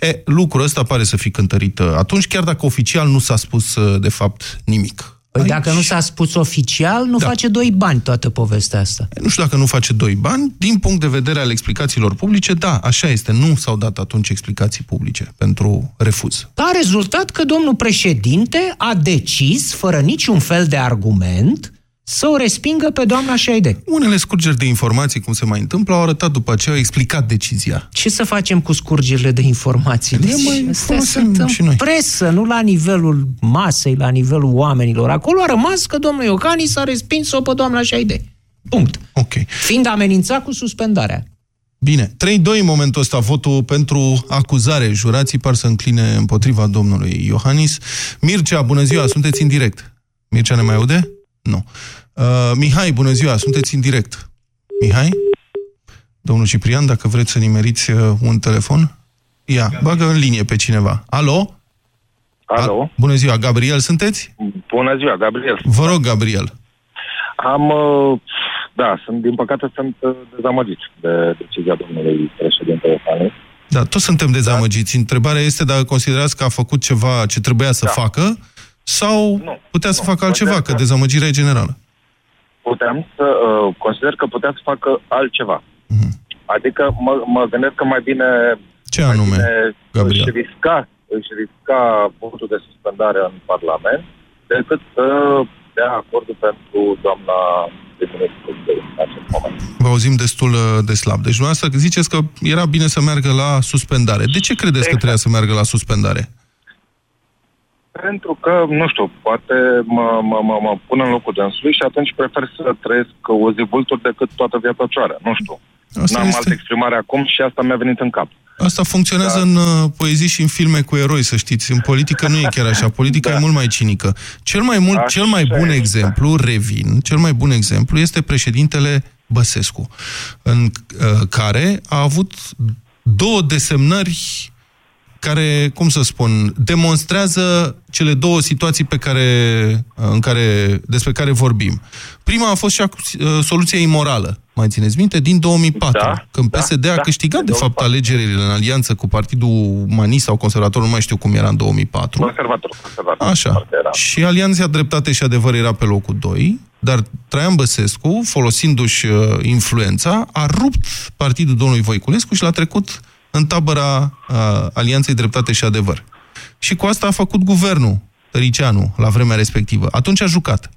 E: E, lucrul ăsta pare să fi cântărit atunci, chiar dacă oficial nu s-a spus de fapt nimic.
F: Păi Aici... dacă nu s-a spus oficial, nu da. face doi bani toată povestea asta.
E: Nu știu dacă nu face doi bani, din punct de vedere al explicațiilor publice, da, așa este. Nu s-au dat atunci explicații publice pentru refuz.
F: A rezultat că domnul președinte a decis, fără niciun fel de argument, să o respingă pe doamna Șaide.
E: Unele scurgeri de informații, cum se mai întâmplă, au arătat după aceea, au explicat decizia.
F: Ce să facem cu scurgerile de informații? Deci,
E: mai sunt și noi.
F: presă, nu la nivelul masei, la nivelul oamenilor. Acolo a rămas că domnul Iocani s-a respins-o pe doamna Șaide. Punct.
E: Ok.
F: Fiind amenințat cu suspendarea.
E: Bine, 3-2 în momentul ăsta votul pentru acuzare. Jurații par să încline împotriva domnului Iohannis. Mircea, bună ziua, sunteți în direct. Mircea ne mai aude? Nu. Uh, Mihai, bună ziua, sunteți în direct. Mihai? Domnul Ciprian, dacă vreți să nimeriți uh, un telefon? Ia, bagă în linie pe cineva. Alo?
L: Alo? A,
E: bună ziua, Gabriel sunteți?
L: Bună ziua, Gabriel.
E: Vă rog, Gabriel.
L: Am, uh, da, sunt, din păcate sunt uh, dezamăgit de decizia domnului președinte Iohannis.
E: Da, toți suntem dezamăgiți. Întrebarea este dacă considerați că a făcut ceva ce trebuia să da. facă sau nu, putea să nu, facă altceva, că dezamăgirea e generală?
L: Puteam să uh, consider că putea să facă altceva. Uh-huh. Adică mă, mă gândesc că mai bine...
E: Ce anume,
L: bine Gabriel? Își risca, își risca votul de suspendare în Parlament decât să dea acordul pentru doamna prim-ministru în acest moment.
E: Vă auzim destul uh, de slab. Deci dumneavoastră ziceți că era bine să meargă la suspendare. De ce credeți exact. că trebuia să meargă la suspendare?
L: Pentru că, nu știu, poate mă, mă, mă, mă pun în locul dânsului și atunci prefer să trăiesc o zi vulturi decât toată viața cioară. Nu știu. Asta N-am este... altă exprimare acum și asta mi-a venit în cap.
E: Asta funcționează da. în uh, poezii și în filme cu eroi, să știți. În politică nu e chiar așa. Politica da. e mult mai cinică. Cel mai, mult, așa cel mai bun e, exemplu, da. revin, cel mai bun exemplu este președintele Băsescu, în uh, care a avut două desemnări care, cum să spun, demonstrează cele două situații pe care, în care, despre care vorbim. Prima a fost și a, uh, soluția imorală, mai țineți minte, din 2004, da, când PSD da, a câștigat, da, de fapt, alegerile în alianță cu Partidul Umanist sau Conservator, nu mai știu cum era în 2004.
L: Conservator, conservator.
E: Așa. Și Alianța Dreptate și Adevăr era pe locul 2, dar Traian Băsescu, folosindu-și uh, influența, a rupt partidul domnului Voiculescu și l-a trecut în tabăra uh, Alianței Dreptate și Adevăr. Și cu asta a făcut guvernul Tăricianu la vremea respectivă. Atunci a jucat.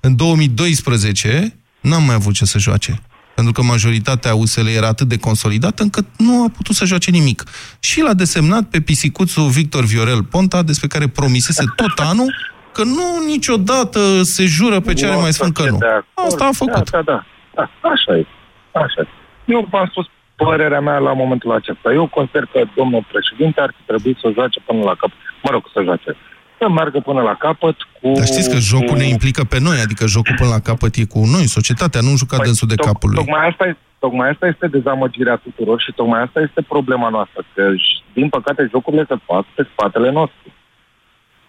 E: În 2012 n-am mai avut ce să joace. Pentru că majoritatea USL era atât de consolidată încât nu a putut să joace nimic. Și l-a desemnat pe pisicuțul Victor Viorel Ponta, despre care promisese tot anul că nu niciodată se jură pe ce are mai spun că nu. Asta a făcut.
L: Da, da, da. da așa e. Așa e. Eu v-am spus părerea mea la momentul acesta. Eu consider că domnul președinte ar trebui să joace până la capăt. Mă rog, să joace. Să meargă până la capăt cu...
E: Dar știți că jocul cu... ne implică pe noi, adică jocul până la capăt e cu noi, societatea, nu juca păi, dânsul de toc, capul lui.
L: Tocmai asta, este, tocmai asta este dezamăgirea tuturor și tocmai asta este problema noastră, că din păcate jocurile se fac pe spatele nostru.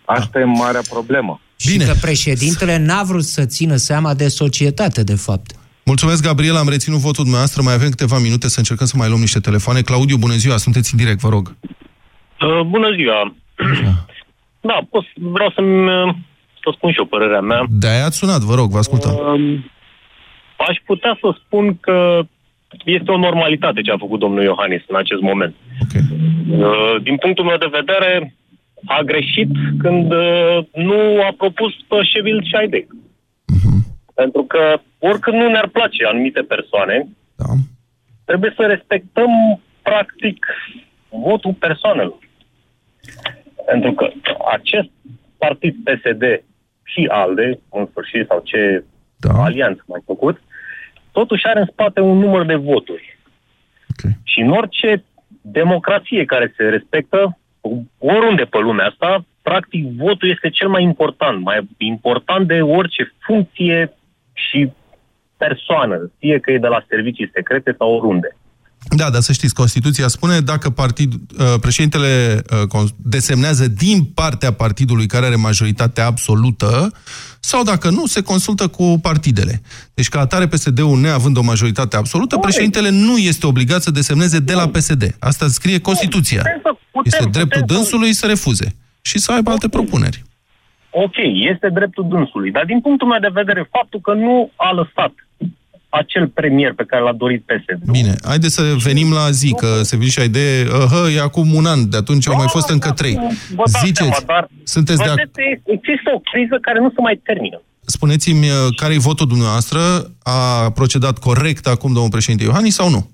L: Asta da. e marea problemă.
F: Bine. Și că președintele n-a vrut să țină seama de societate, de fapt.
E: Mulțumesc, Gabriel, am reținut votul dumneavoastră. Mai avem câteva minute să încercăm să mai luăm niște telefoane. Claudiu, bună ziua, sunteți în direct, vă rog.
M: Uh, bună ziua. Da, da pot, vreau să-mi, uh, să spun și o părerea mea.
E: De-aia ați sunat, vă rog, vă ascultăm. Uh,
M: aș putea să spun că este o normalitate ce a făcut domnul Iohannis în acest moment.
E: Okay.
M: Uh, din punctul meu de vedere, a greșit când uh, nu a propus pe Shevil Shaidek.
E: Mhm.
M: Pentru că oricând nu ne-ar place anumite persoane,
E: Da.
M: trebuie să respectăm practic votul persoanelor. Pentru că acest partid PSD și ALDE, în sfârșit, sau ce
E: Da.
M: alianță mai făcut, totuși are în spate un număr de voturi.
E: Ok.
M: Și în orice democrație care se respectă, oriunde pe lumea asta, practic votul este cel mai important, mai important de orice funcție și persoană, fie că e de la servicii secrete sau oriunde.
E: Da, dar să știți, Constituția spune dacă partid, uh, președintele uh, cons- desemnează din partea partidului care are majoritatea absolută sau dacă nu, se consultă cu partidele. Deci ca atare PSD-ul neavând o majoritate absolută, președintele nu este obligat să desemneze de la PSD. Asta scrie Constituția.
M: Putem să- putem-
E: Este dreptul
M: putem să-
E: dânsului să refuze și să aibă alte propuneri.
M: Ok, este dreptul dânsului, dar din punctul meu de vedere, faptul că nu a lăsat acel premier pe care l-a dorit PSD.
E: Bine, haideți să venim la zi, că se vine și idee, uh, e acum un an, de atunci au mai fost încă trei.
M: Vă dați
E: Ziceți,
M: seama, dar
E: sunteți de acord?
M: vedeți, există o criză care nu se mai termină.
E: Spuneți-mi uh, care e votul dumneavoastră, a procedat corect acum domnul președinte Iohannis sau nu?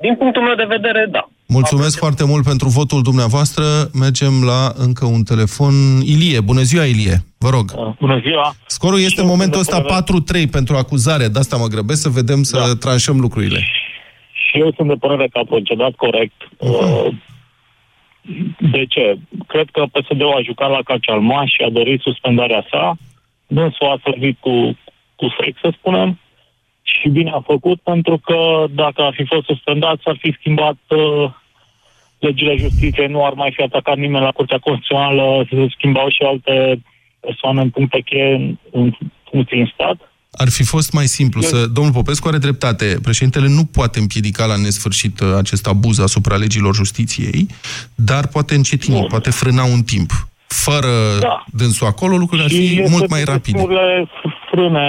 M: Din punctul meu de vedere, da.
E: Mulțumesc foarte mult pentru votul dumneavoastră. Mergem la încă un telefon. Ilie, bună ziua Ilie, vă rog.
N: Bună ziua!
E: Scorul este în momentul ăsta 4-3 pentru acuzare, de asta mă grăbesc să vedem, să
N: Da.
E: tranșăm lucrurile.
N: Și eu sunt de părere că a procedat corect. Uh, De ce? Cred că PSD-ul a jucat la Cacealma și a dorit suspendarea sa. Dânsul a servit cu, cu sex, să spunem, și bine a făcut, pentru că dacă ar fi fost suspendat, s-ar fi schimbat uh, legile justiției, nu ar mai fi atacat nimeni la Curtea Constituțională, se schimbau și alte persoane în puncte cheie în, în funcții în stat.
E: Ar fi fost mai simplu să... Domnul Popescu are dreptate. Președintele nu poate împiedica la nesfârșit uh, acest abuz asupra legilor justiției, dar poate încetini, poate frâna un timp. Fără
N: Da.
E: dânsul acolo, lucrurile ar
N: Și
E: fi
N: este
E: mult mai
N: printre
E: rapide.
N: singurele frâne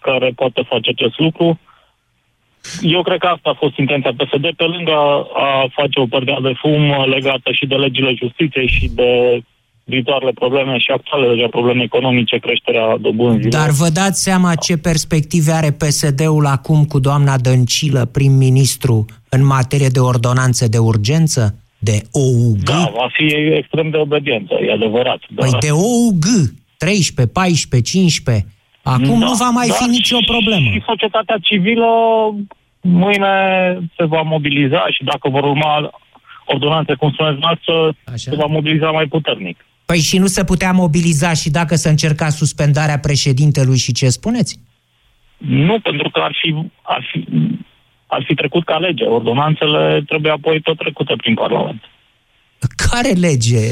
N: care poate face acest lucru. Eu cred că asta a fost intenția PSD, pe lângă a face o părdea de fum legată și de legile justiției și de viitoarele probleme și actuale deja probleme economice, creșterea dobânzilor.
F: Dar vă dați seama ce perspective are PSD-ul acum cu doamna Dăncilă, prim-ministru, în materie de ordonanțe de urgență? De OUG?
N: Da, va fi extrem de obedientă, e adevărat. Dar...
F: Păi de OUG, 13, 14, 15. Acum
N: Da,
F: nu va mai
N: da,
F: fi nicio problemă.
N: Și societatea civilă mâine se va mobiliza și dacă vor urma ordonanțe, cum spuneți noastră, se va mobiliza mai puternic.
F: Păi și nu se putea mobiliza și dacă să încerca suspendarea președintelui și ce spuneți?
N: Nu, pentru că ar fi, ar fi, ar fi trecut ca lege. Ordonanțele trebuie apoi tot trecute prin Parlament.
F: Care lege?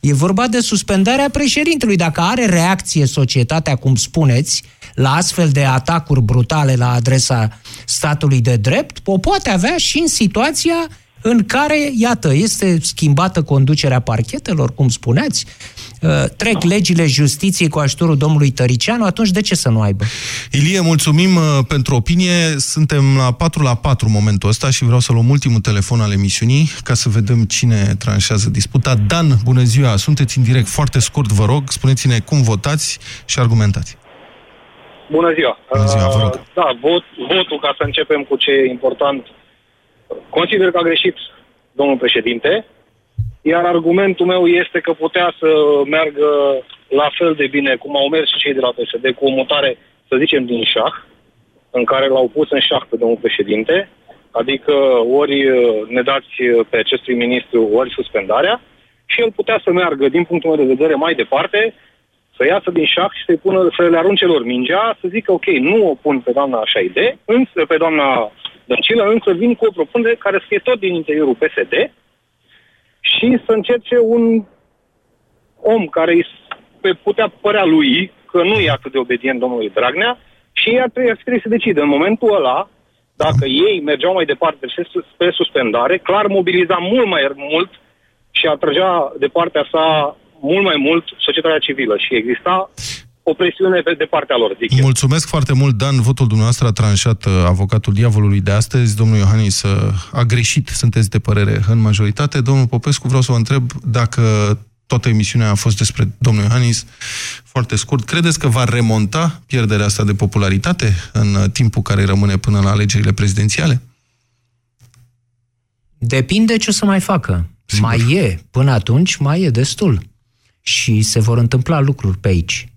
F: E vorba de suspendarea președintelui. Dacă are reacție societatea, cum spuneți, la astfel de atacuri brutale la adresa statului de drept, o poate avea și în situația în care, iată, este schimbată conducerea parchetelor, cum spuneați, uh, trec legile justiției cu ajutorul domnului Tăricianu, atunci de ce să nu aibă?
E: Ilie, mulțumim uh, pentru opinie. Suntem la 4 la 4 în momentul ăsta și vreau să luăm ultimul telefon al emisiunii ca să vedem cine tranșează disputa. Dan, bună ziua! Sunteți în direct foarte scurt, vă rog. Spuneți-ne cum votați și argumentați.
K: Bună ziua!
E: Bună ziua, vă rog.
K: Uh, Da, vot, votul, ca să începem cu ce e important, consider că a greșit domnul președinte, iar argumentul meu este că putea să meargă la fel de bine cum au mers și cei de la PSD, cu o mutare, să zicem, din șah, în care l-au pus în șah pe domnul președinte, adică ori uh, ne dați uh, pe acest prim-ministru, ori suspendarea, și el putea să meargă, din punctul meu de vedere, mai departe, să iasă din șah și să-i pună, să le arunce lor mingea, să zică, ok, nu o pun pe doamna Șaide, însă pe doamna Dăncilă, însă vin cu o propunere care să fie tot din interiorul PSD și să încerce un om care îi pe putea părea lui că nu e atât de obedient domnului Dragnea și ea trebuie, trebuie să decide. În momentul ăla, dacă ei mergeau mai departe spre- spre suspendare, clar mobiliza mult mai mult și atrăgea de partea sa mult mai mult societatea civilă și exista
J: o presiune pe de partea lor, zic eu.
E: Mulțumesc foarte mult, Dan. Votul dumneavoastră a tranșat uh, avocatul diavolului de astăzi. Domnul Iohannis uh, a greșit, sunteți de părere în majoritate. Domnul Popescu, vreau să vă întreb dacă toată emisiunea a fost despre domnul Iohannis. Foarte scurt, credeți că va remonta pierderea asta de popularitate în uh, timpul care rămâne până la alegerile prezidențiale?
F: Depinde ce o să mai facă. Sigur. Mai e, până atunci mai e destul. Și se vor întâmpla lucruri pe aici.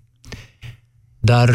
F: Dar